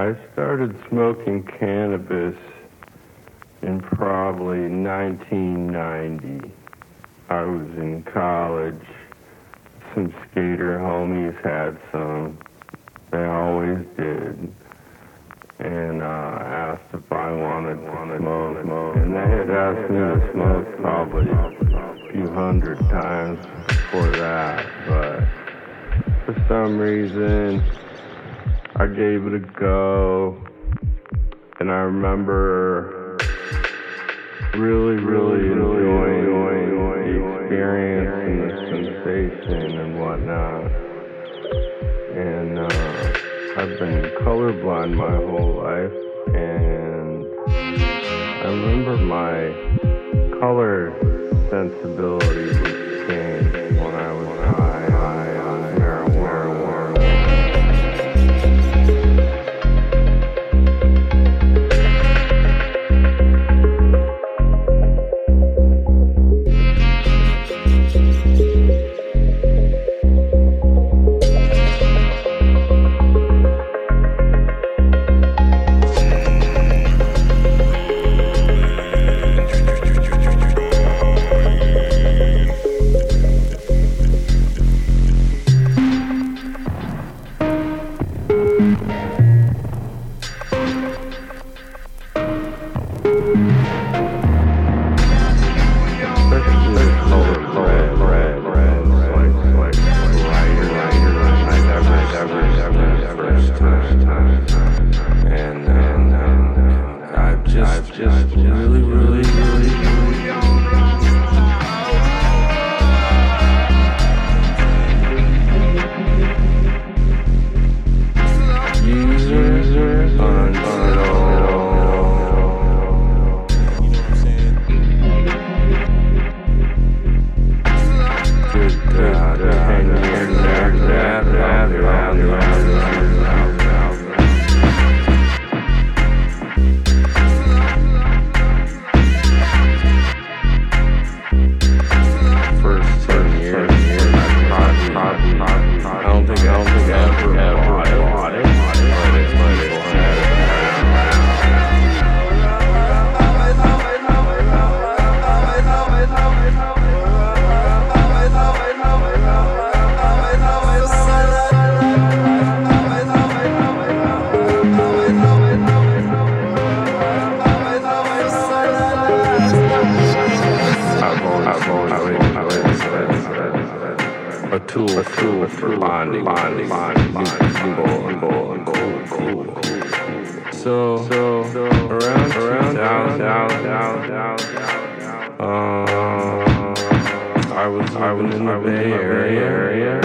I started smoking cannabis in probably 1990. I was in college. Some skater homies had some. They always did. And uh, asked if I wanted to smoke. smoke. And they had asked me to smoke probably a few hundred times before that. But for some reason, I gave it a go. And I remember really, really enjoying the experience and the sensation and whatnot. And uh, I've been colorblind my whole life. And I remember my color sensibility was changed tool, for bonding, bonding, bonding, bonding. So, so, around, around, down, down, down, down, uh, I was, I was in the Bay Area,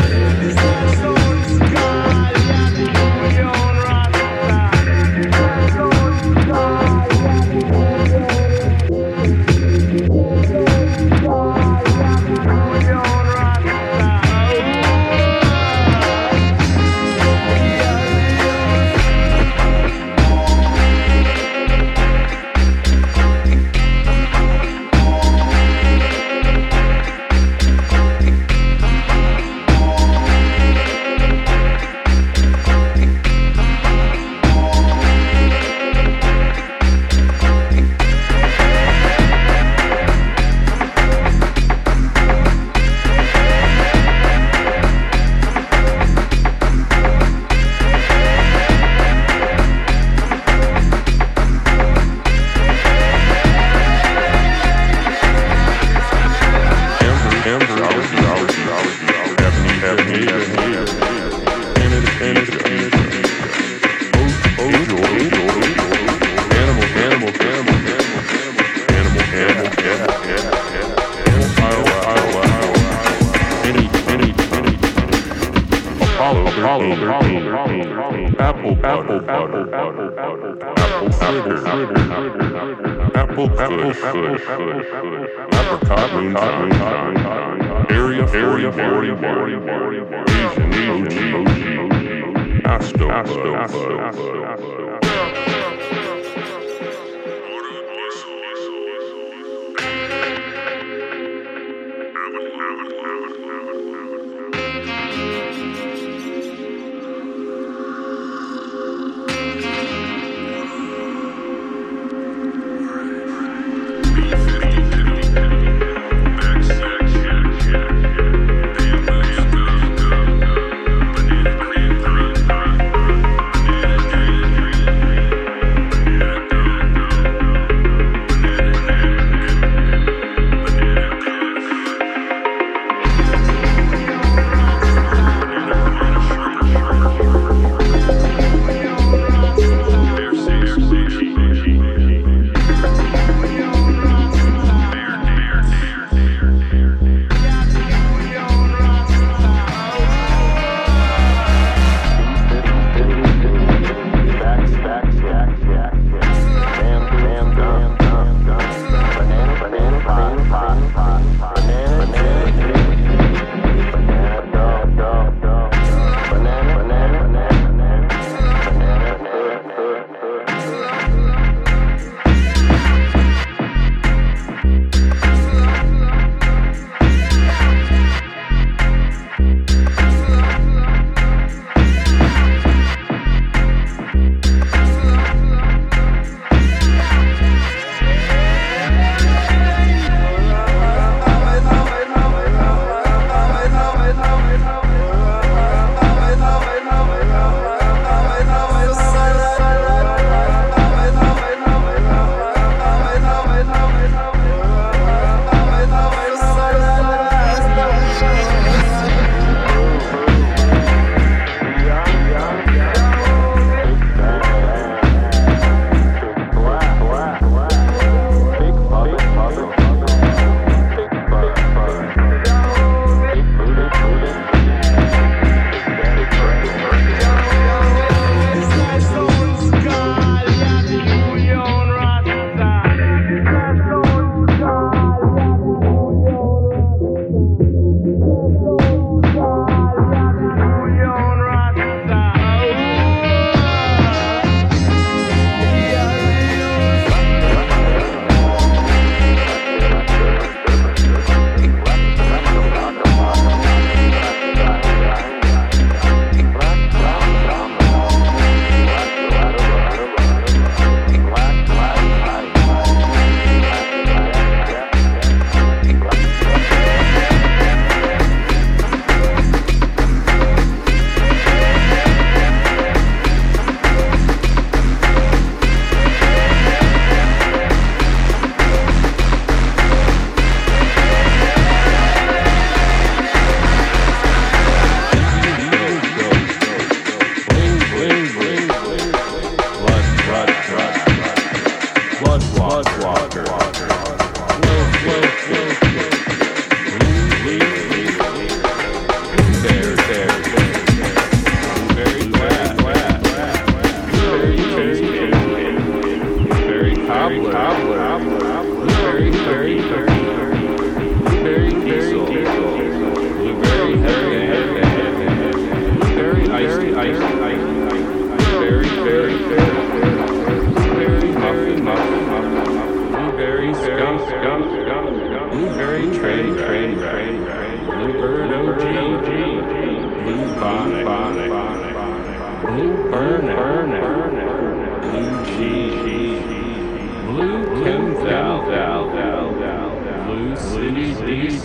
Blue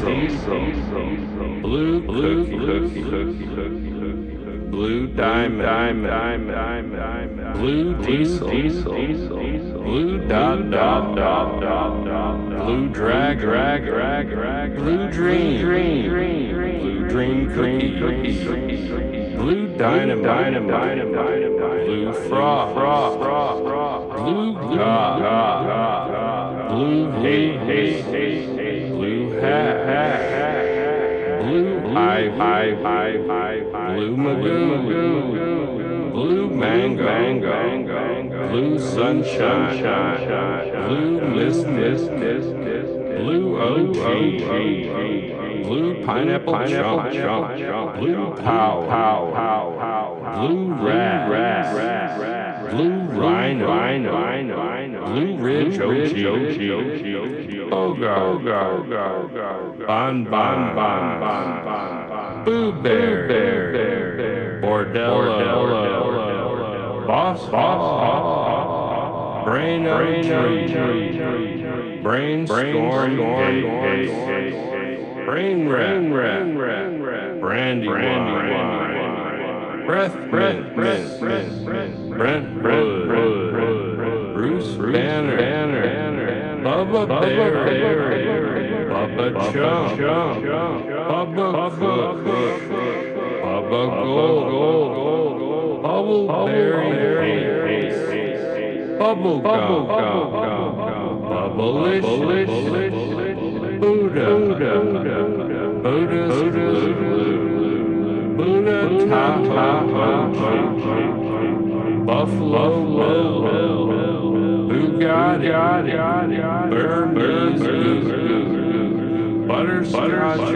Cookie, Cookie, Cookie, Cookie, Cookie. Blue Diamond, Diamond, Diamond, Diamond. Blue Diesel, Diesel. Blue Dot, Dot, Dot, Dot, Dot. Blue Drag, Drag, Drag, Drag. Blue Dream, Dream, Blue Dream Cookie, Cookie, Cookie. Blue Dynamite, Dynamite, Dynamite. Blue Frog, Frog. Hive, Hive, Hive, Hive. Blue Magoo, Blue Mango, Mango. Blue Sunshine, Blue Mist, Mist, Mist, Mist. Blue OG, Blue Pineapple, Chomp, Chomp, Chomp. Blue Pow, Pow, Pow, Pow. Blue Rat, Rat, Rat. Blue Rhino, Rhino, Rhino. Blue Ridge, OG, OG. Ogar, Ogar, Ogar. Bon, Bon, Bon, Bon. Boo Bear, Bear, Bear, Bear Bordello, Boss, Boss, Brain, Brain, Tree, Brainstorm, Brain Rat, Brandy, Brandy, Breath, Breath, Breath, Brent, Brent, Bruce Banner, Bubba Bear, Bubba Chump, Bubba Cook, Bubba Gold, Bubble Berry, Bubble Gum, Bubblicious, Buddha, Buddha, Buddha, Buddha, Tahoe, Buffalo, Bugatti, Burmese, Butterscotch,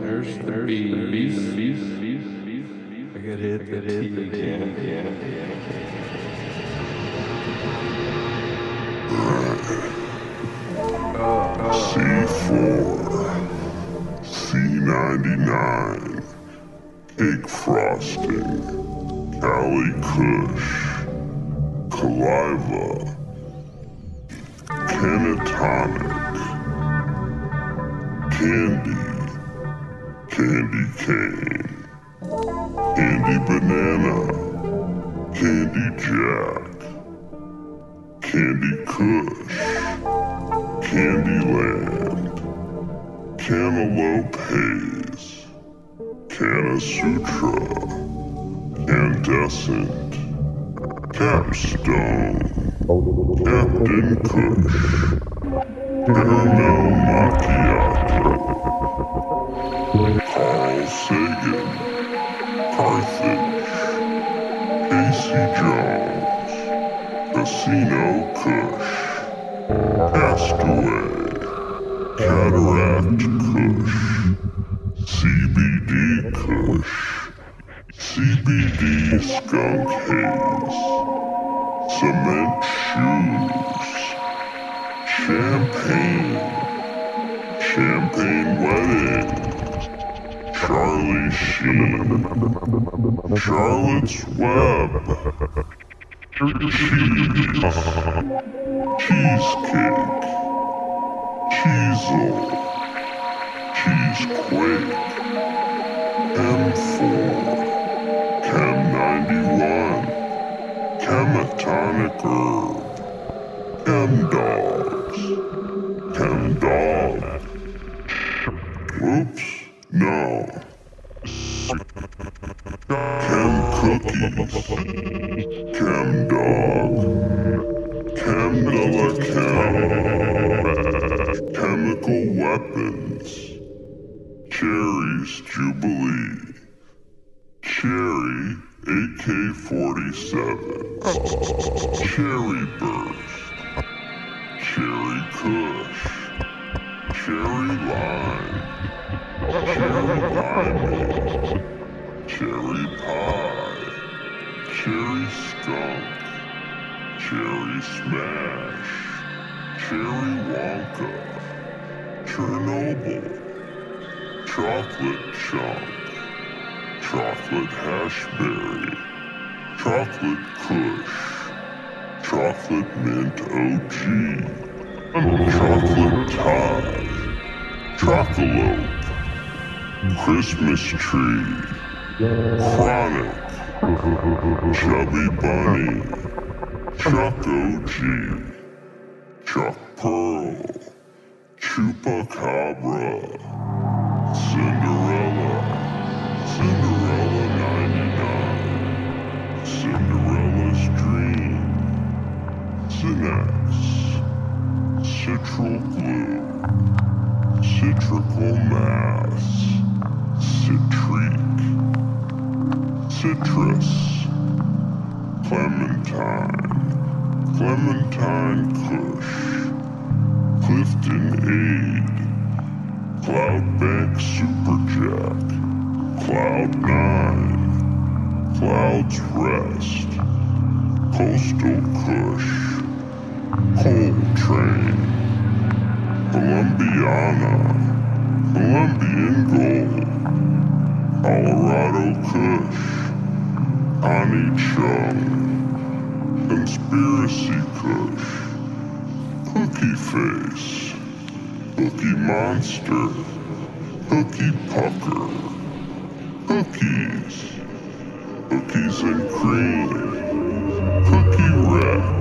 There's the bees. I got hit the T again. C4, C99, Cake Frosting, Cali Kush, Caliva, Cannatonic, Candy, Candy Cane, Candy Banana, Candy Jack, Candy Kush, Candyland, Cantaloupe Haze, Canna Sutra, Candescent, Capstone, Captain Kush, Caramel Macchiato, Carl Sagan, Carthage, Casey Jones, Casino Kush, Castaway, Cataract Kush, CBD Champagne, Champagne Wedding, Charlie Sheen, Charlotte's Web, Cheesecake, Cheezel, Cheesequake, M4, Chem 91, Chematonic Herb, Chem Chem Dog. Whoops, no. Chem Cookies, Chem Dog. De la Chem. Chemical weapons. Cherry's Jubilee. Cherry AK 47. Cherry Burst. Cherry Kush. Cherry Lime. Cherry Limeade. Cherry Pie. Cherry Skunk. Cherry Smash. Cherry Wonka. Chernobyl. Chocolate Chunk. Chocolate Hashberry. Chocolate Kush. Chocolate Mint OG. Chocolate Thai. Chocolope. Christmas Tree. Chronic. Chubby Bunny. Chuck OG. Chuck Pearl. Chupacabra. Citral Glue. Citrical Mass. Citrique. Citrus. Clementine. Clementine Kush. Clifton Aid. Cloudbank Superjack. Cloud Nine. Clouds Rest. Coastal Kush. Cole Train. Columbiana. Colombian Gold. Colorado Kush. Connie Chung. Conspiracy Kush. Cookie Face. Cookie Monster. Cookie Pucker. Cookies. Cookies and cream. Cookie Wreck.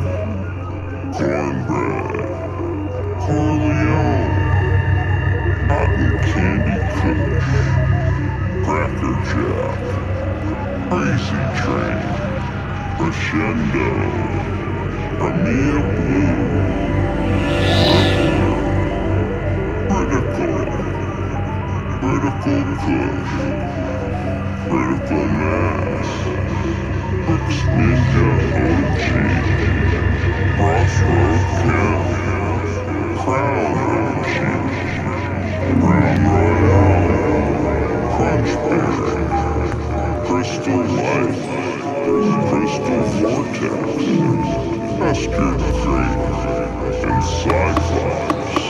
Crescendo. Premier Blue. Critical. Critical Kush. Critical Mass. Hooks Ninja OG. Crossroad Camp. Crown OG. Brown Royale. Crunchberry. Crystal Light. Crystal Vortex. Custard Cream. And Sci-Fis.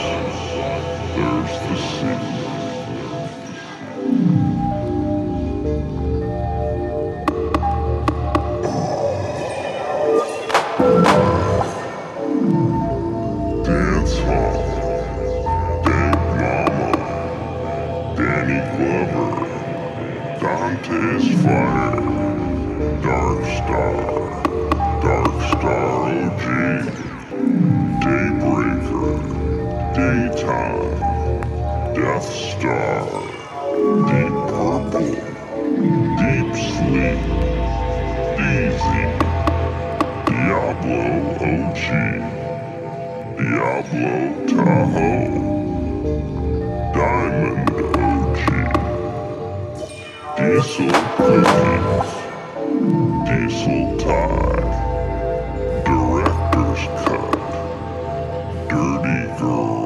There's the sea. Tahoe. Diamond OG. Diesel Cookies. Diesel Tie. Director's Cut. Dirty Girl.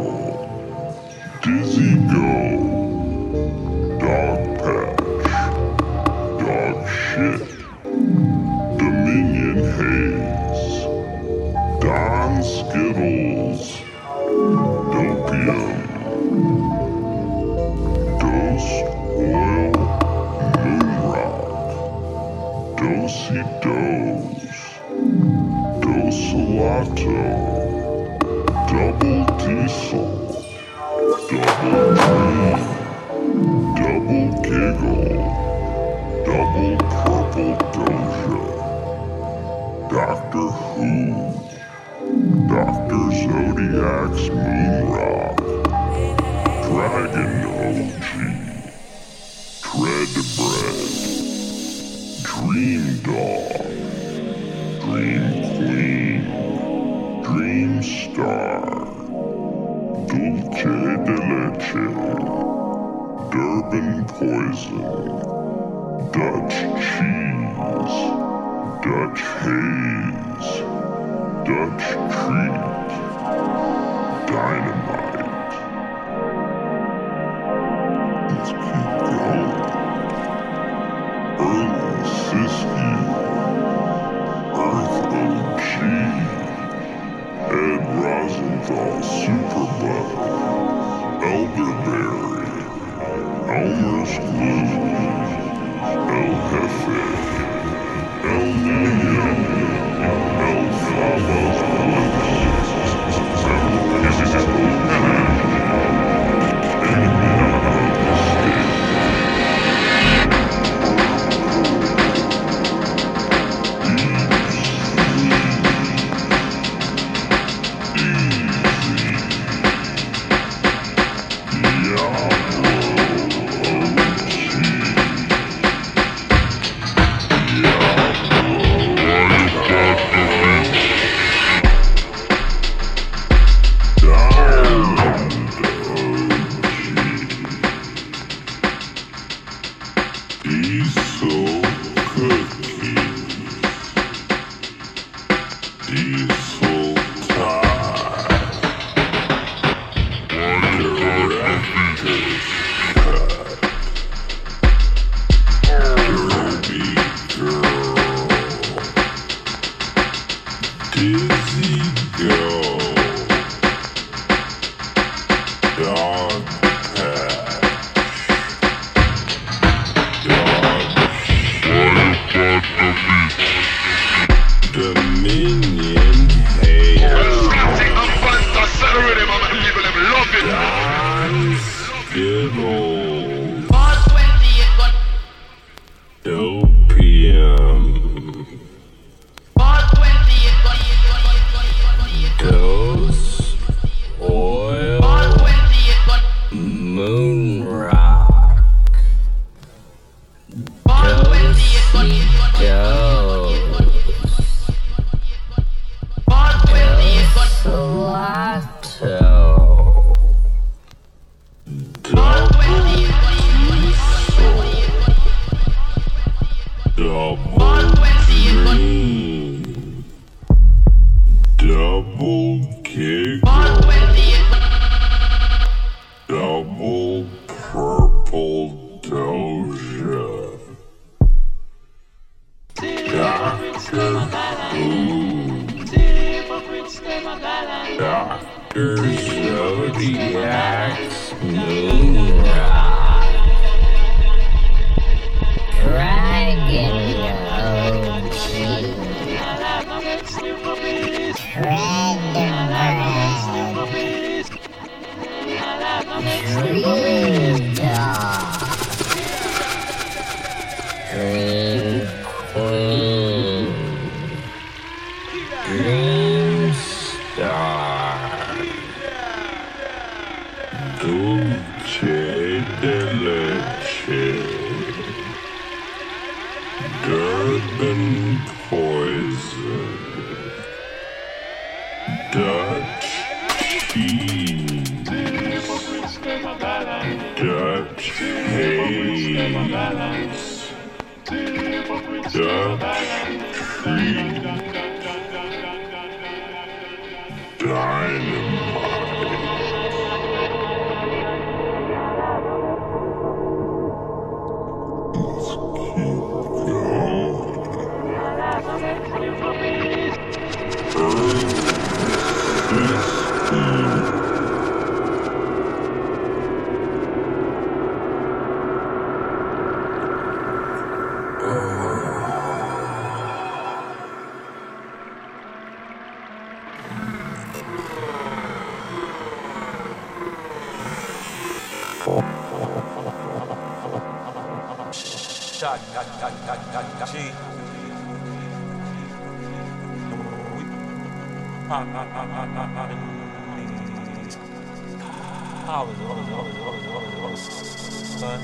Son.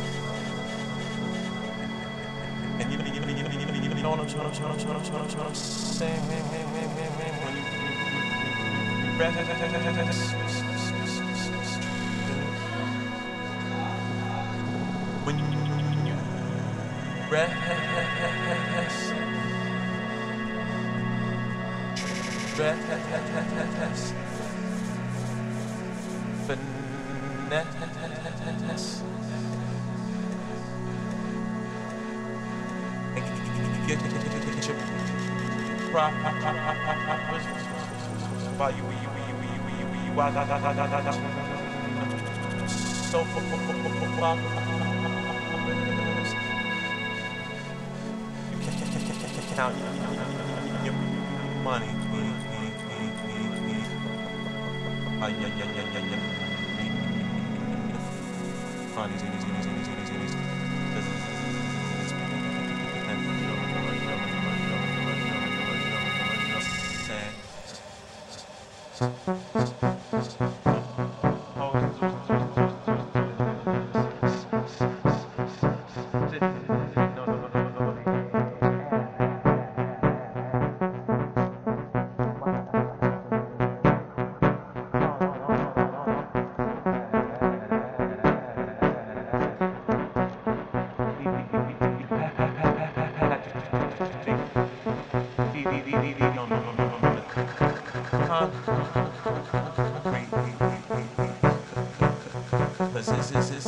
And you, know what I'm saying. Rest, rest, finesse. Get your. Why you, you, Count your money. Ah, yeah, yeah, yeah, yeah, yeah.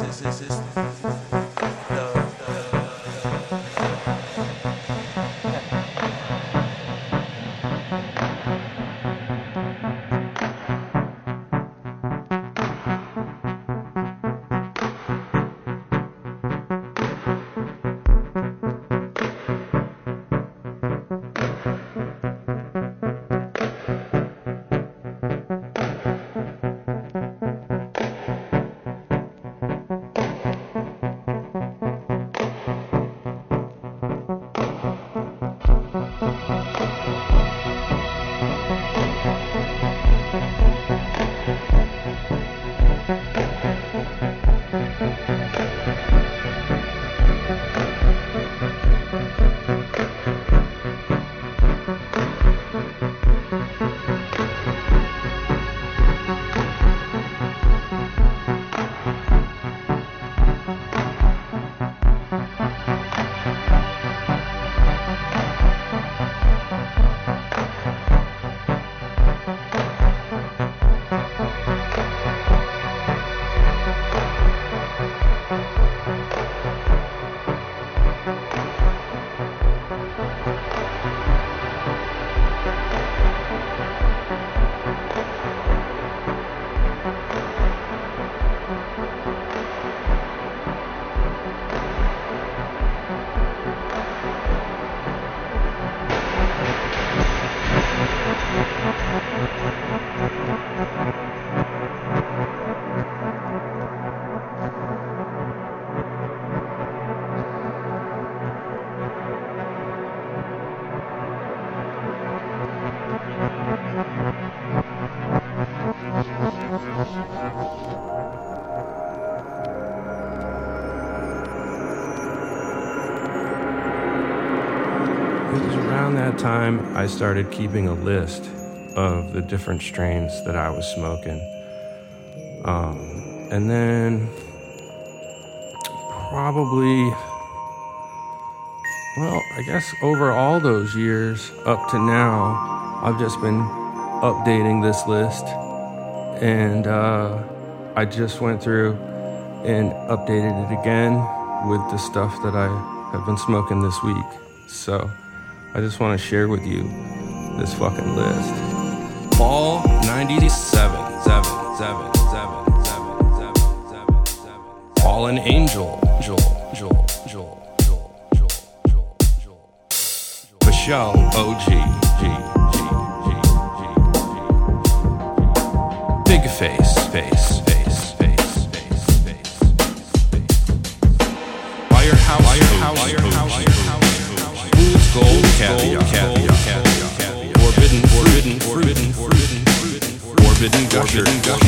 I started keeping a list of the different strains that I was smoking. Um, and then probably, well, I guess over all those years up to now, I've just been updating this list. And uh, I just went through and updated it again with the stuff that I have been smoking this week. So I just want to share with you this fucking list. Fall 97, 7, 7, 7, 7, 7, 7, 7. Fallen Angel, Joel, Joel, Joel, Joel, Joel, Joel, Joel. Michelle, OG, G, G, G, G, G. Big face, forbidden,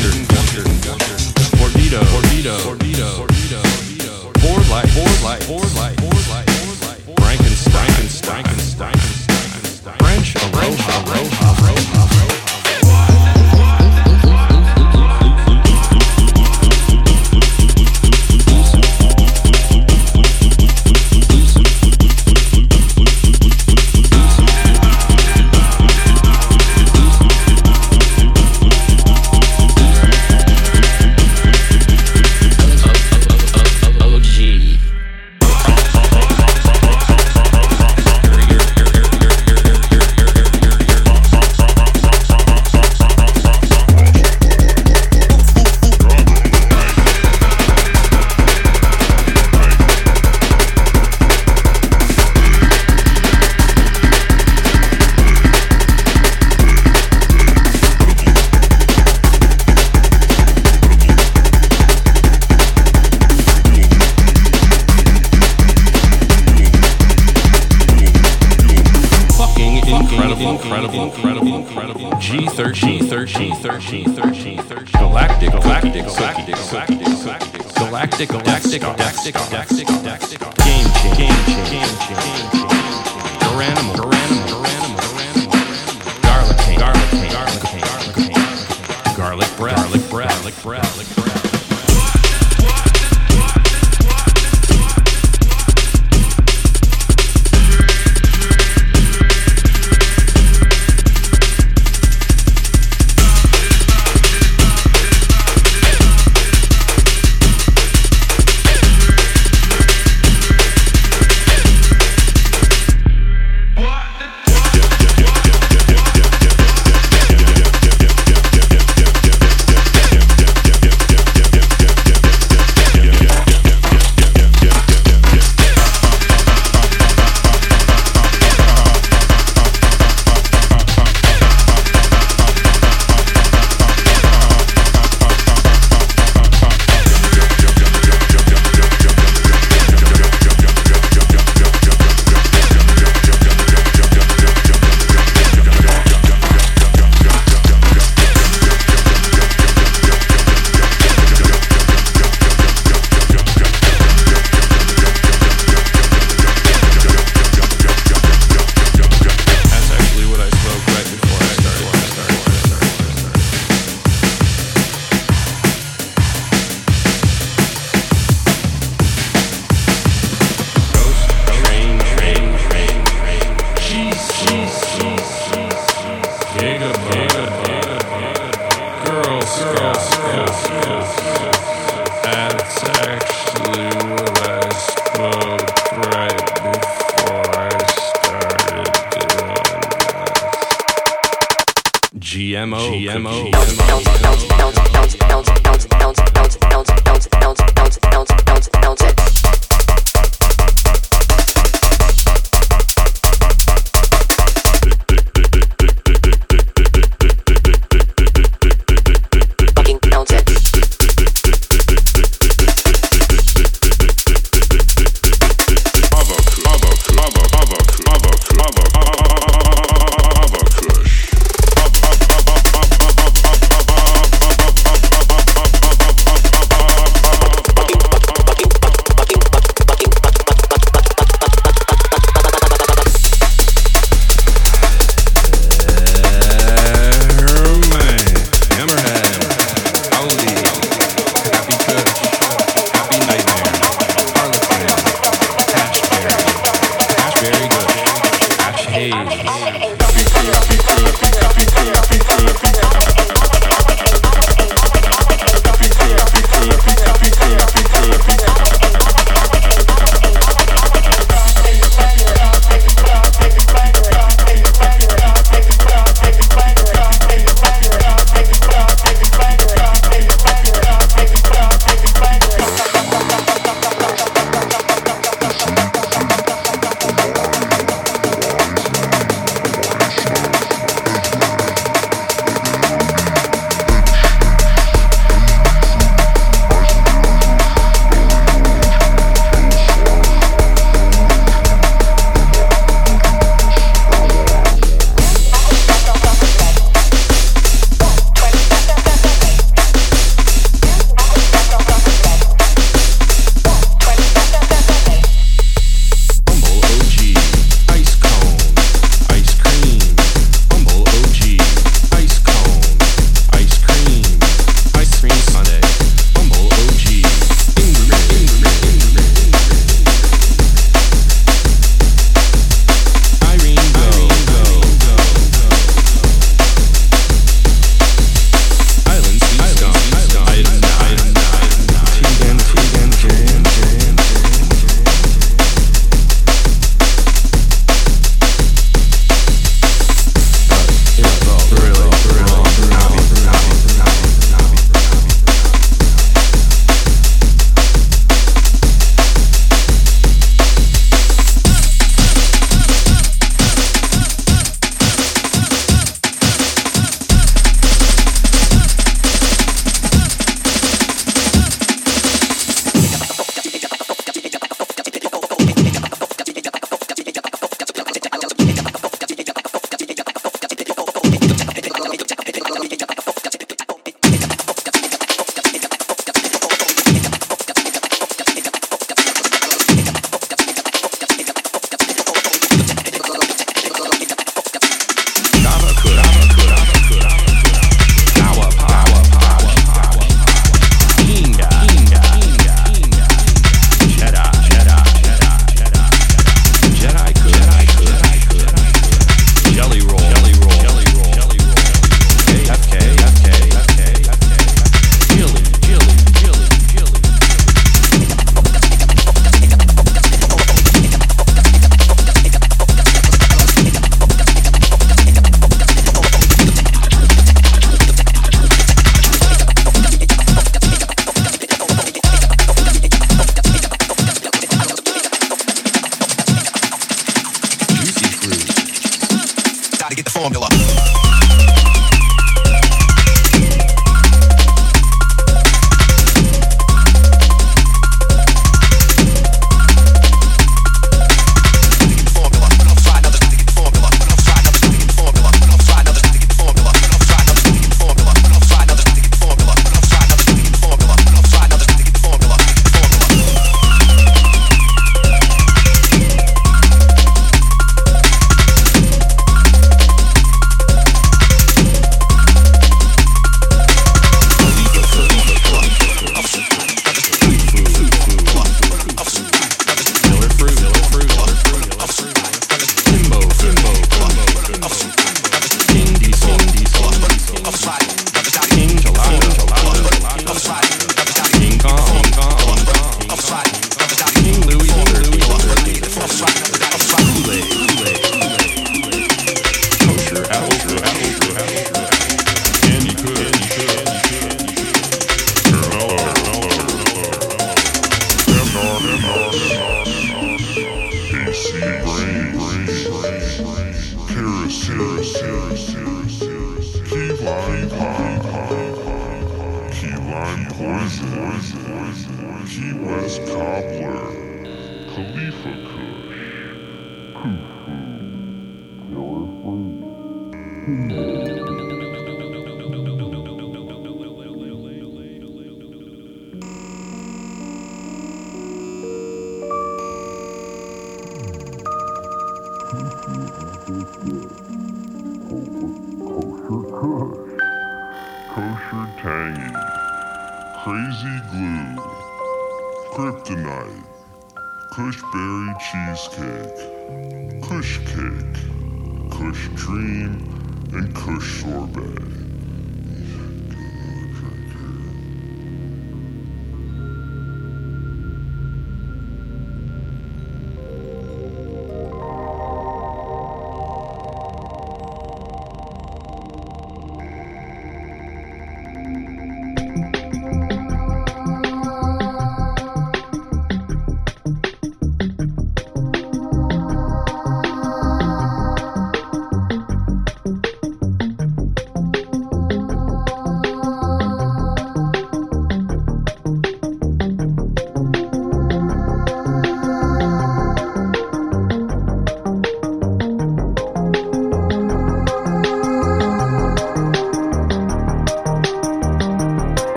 GMO, GMO, GMO.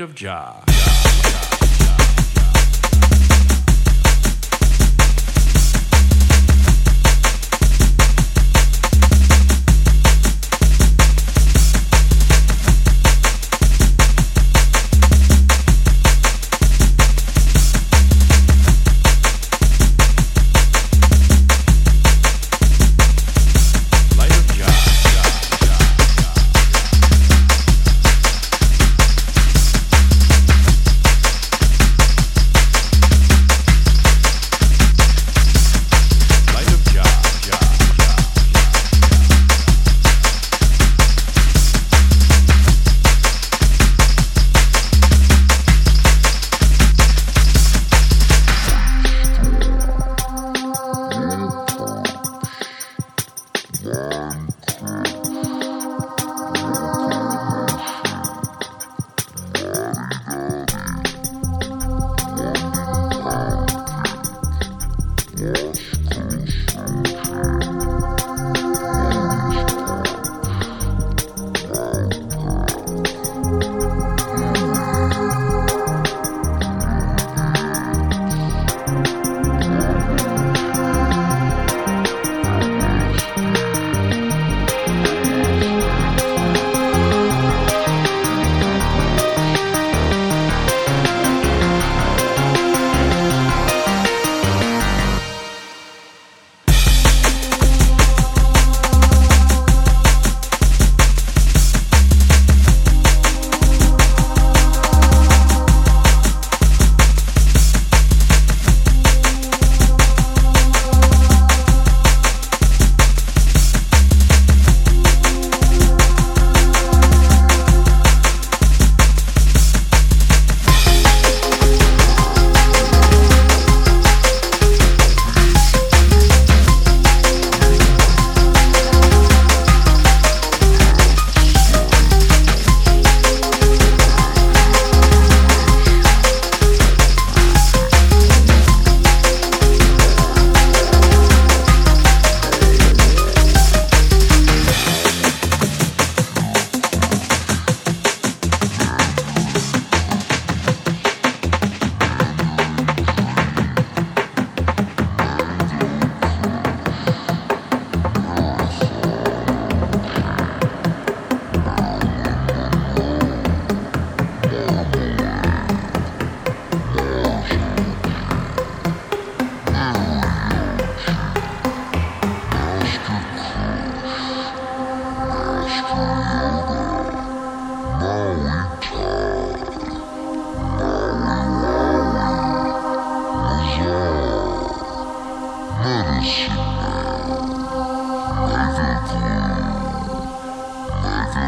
Of Jah.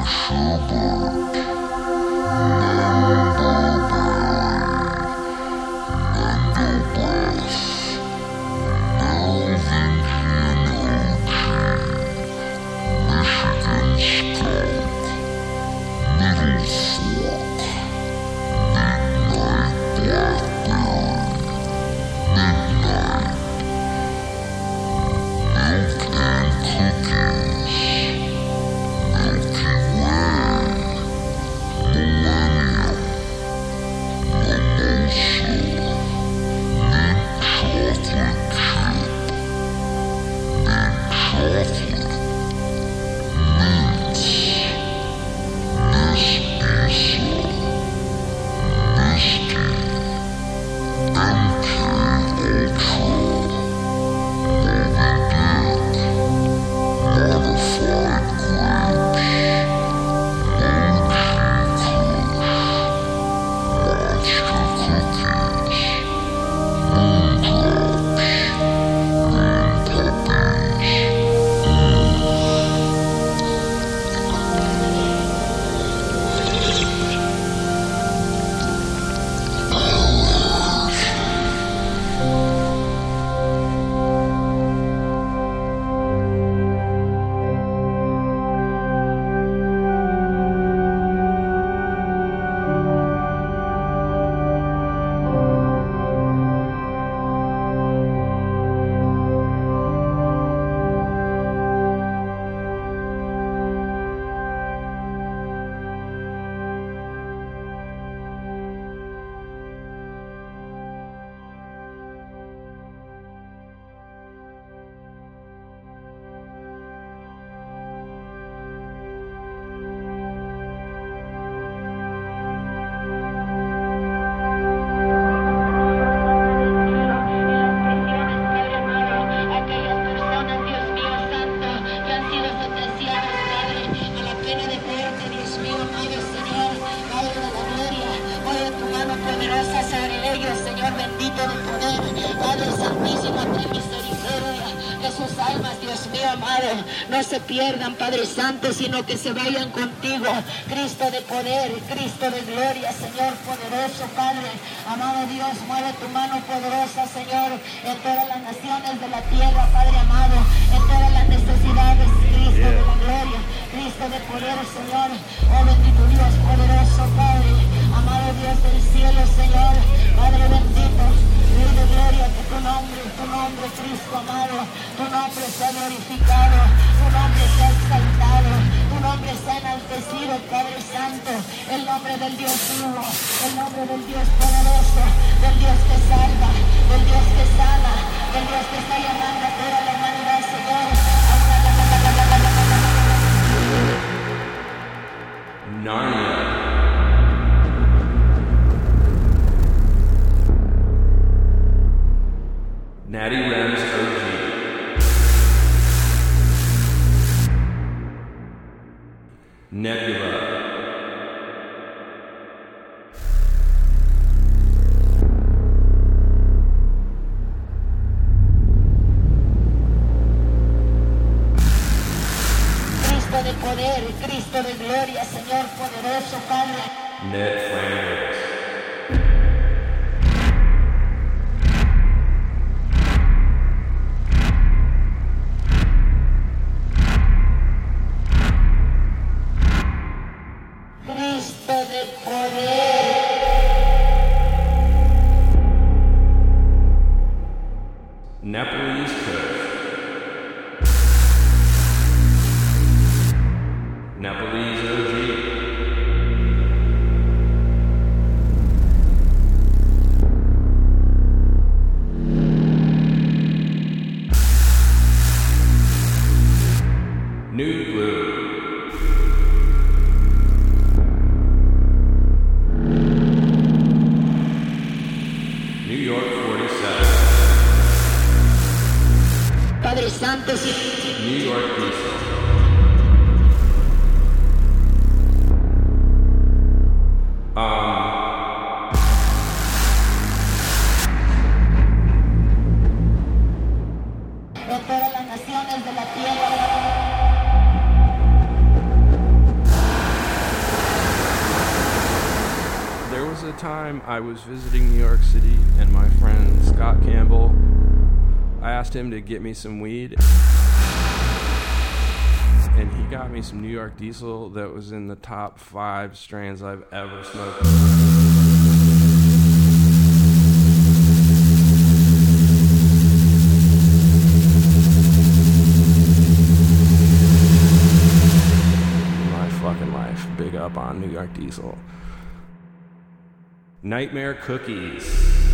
Aquellas Sino que se vayan contigo, Cristo de poder, Cristo de gloria, Señor poderoso, Padre, amado Dios, mueve tu mano poderosa, Señor, en todas las naciones de la tierra, Padre amado, en todas las necesidades, Cristo de la gloria, Cristo de poder, Señor, oh bendito Dios poderoso, Padre, amado Dios del cielo, Señor, Padre bendito, Rey de gloria, que tu nombre, tu nombre, Cristo amado, tu nombre sea glorificado, tu nombre sea exaltado, nombre sea enaltecido, Padre Santo, el nombre del Dios vivo, el nombre del Dios poderoso, del Dios que salva, del Dios que sana, del Dios que está llamando a toda la humanidad, Señor. Narnia. Natty Rems Asked him to get me some weed. And he got me some New York Diesel that was in the top five strains I've ever smoked. My fucking life. Big up on New York Diesel. Nightmare Cookies.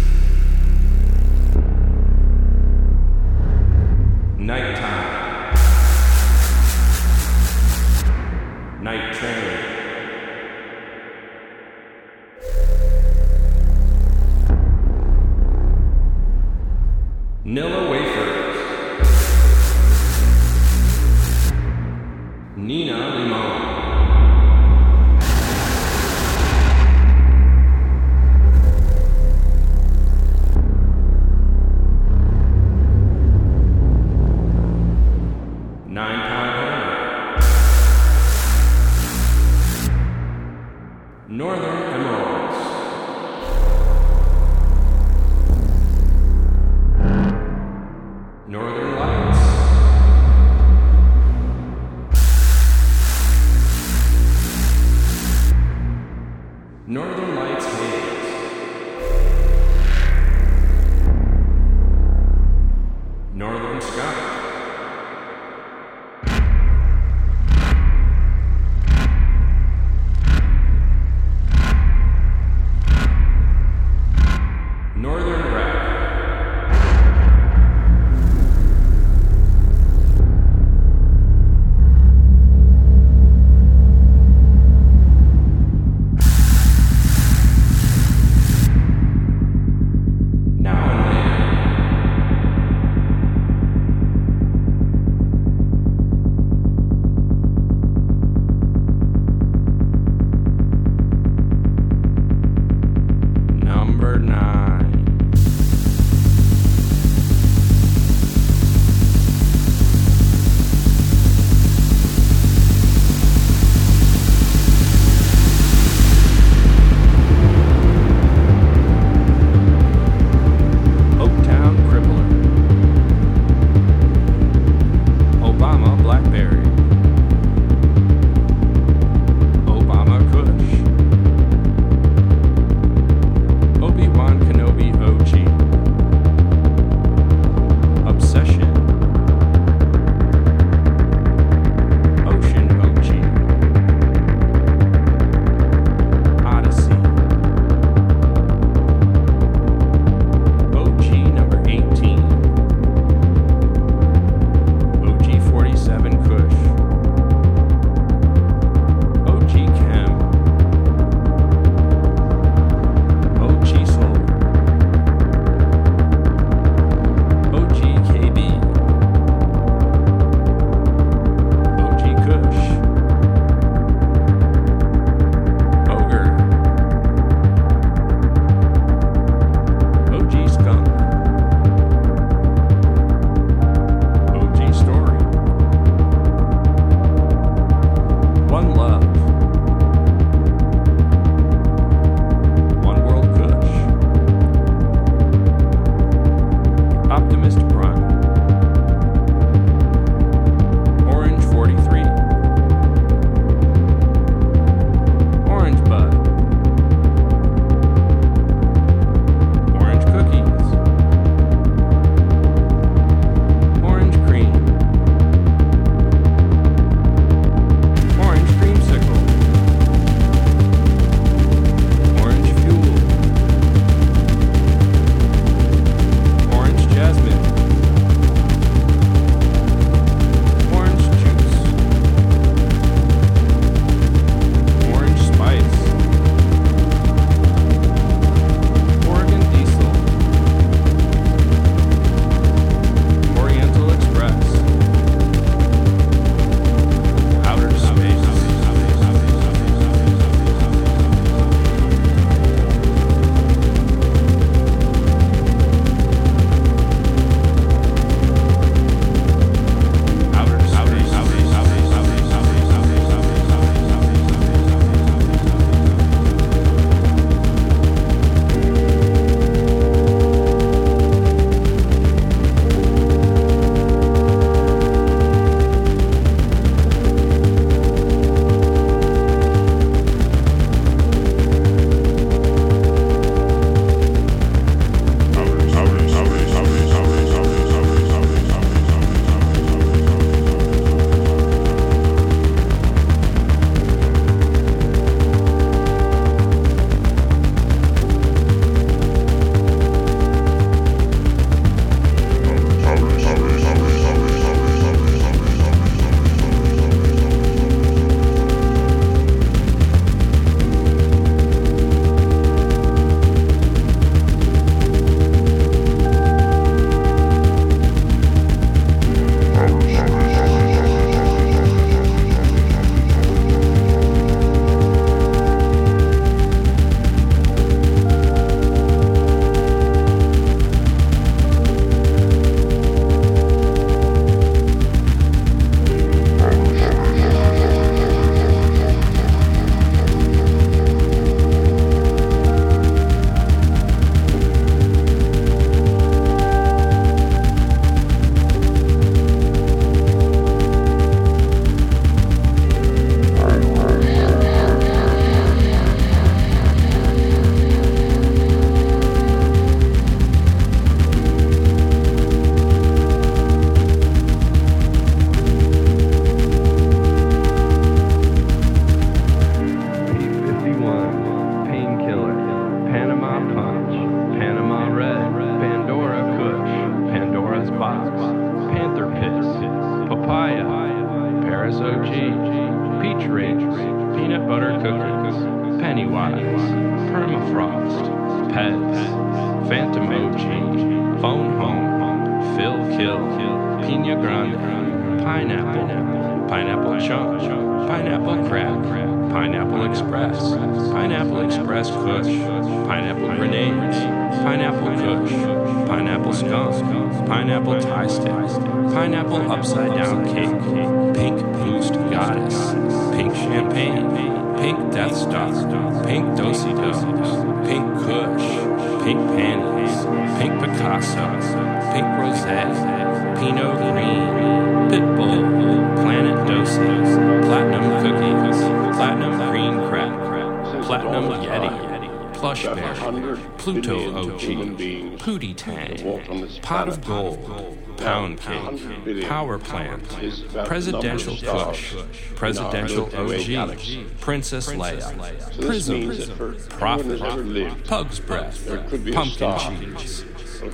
Presidential Kush, Presidential OG, Princess Leia, Prism, Prophet, Pug's Breath, Pumpkin Cheese,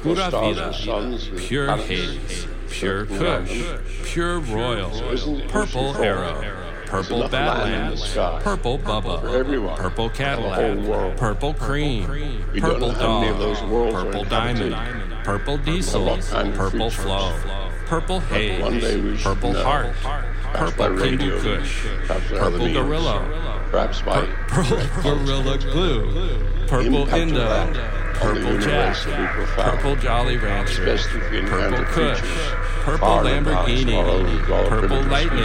Pura Vida, Pure Haze, Pure Kush, Pure Royal, Purple Arrow. Purple Badlands, Purple Bubba, Purple Cadillac, Purple Cream, Purple Dog, Purple Diamond, Purple Diesel, Purple Flow. Purple Haze, Purple, purple Heart, Purple Kindle Kush, Purple Gorilla, Purple Gorilla Glue, Purple Indo, Purple Jack, Purple Jolly Rancher, Purple Kush, Purple Lamborghini, Purple Lightning,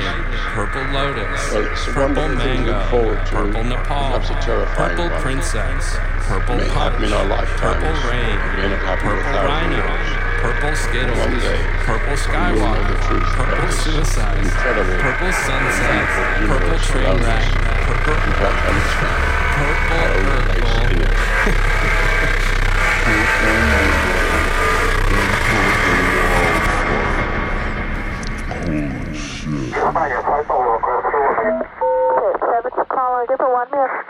Purple Lotus, Purple Mango, Purple Nepal, Purple Princess, Purple Punch, Purple Rain, Purple Rhino, Purple Skittles, Purple Skywalker, Purple Suicide, Purple Sunset, Purple Trainwreck. Purple Purple Purple. Holy shit. Somebody, I saw a girl. Seven, caller, give her one miss.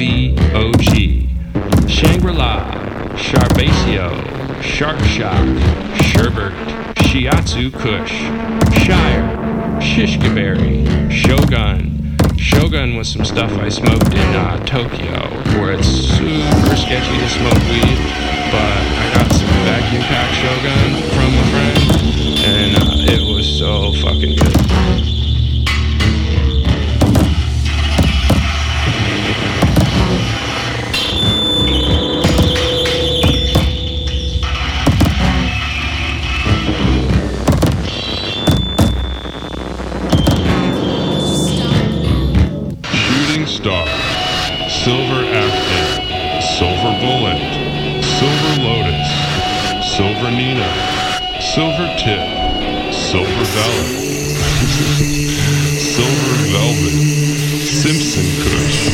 VOG, Shangri La, Sharbacio, Shark Shock, Sherbert, Shiatsu Kush, Shire, Shishkaberry, Shogun. Shogun was some stuff I smoked in uh, Tokyo, where it's super sketchy to smoke weed, but I got some vacuum pack Shogun from a friend, and uh, it was so fucking good. Valor, Silver Velvet, Simpson Kush,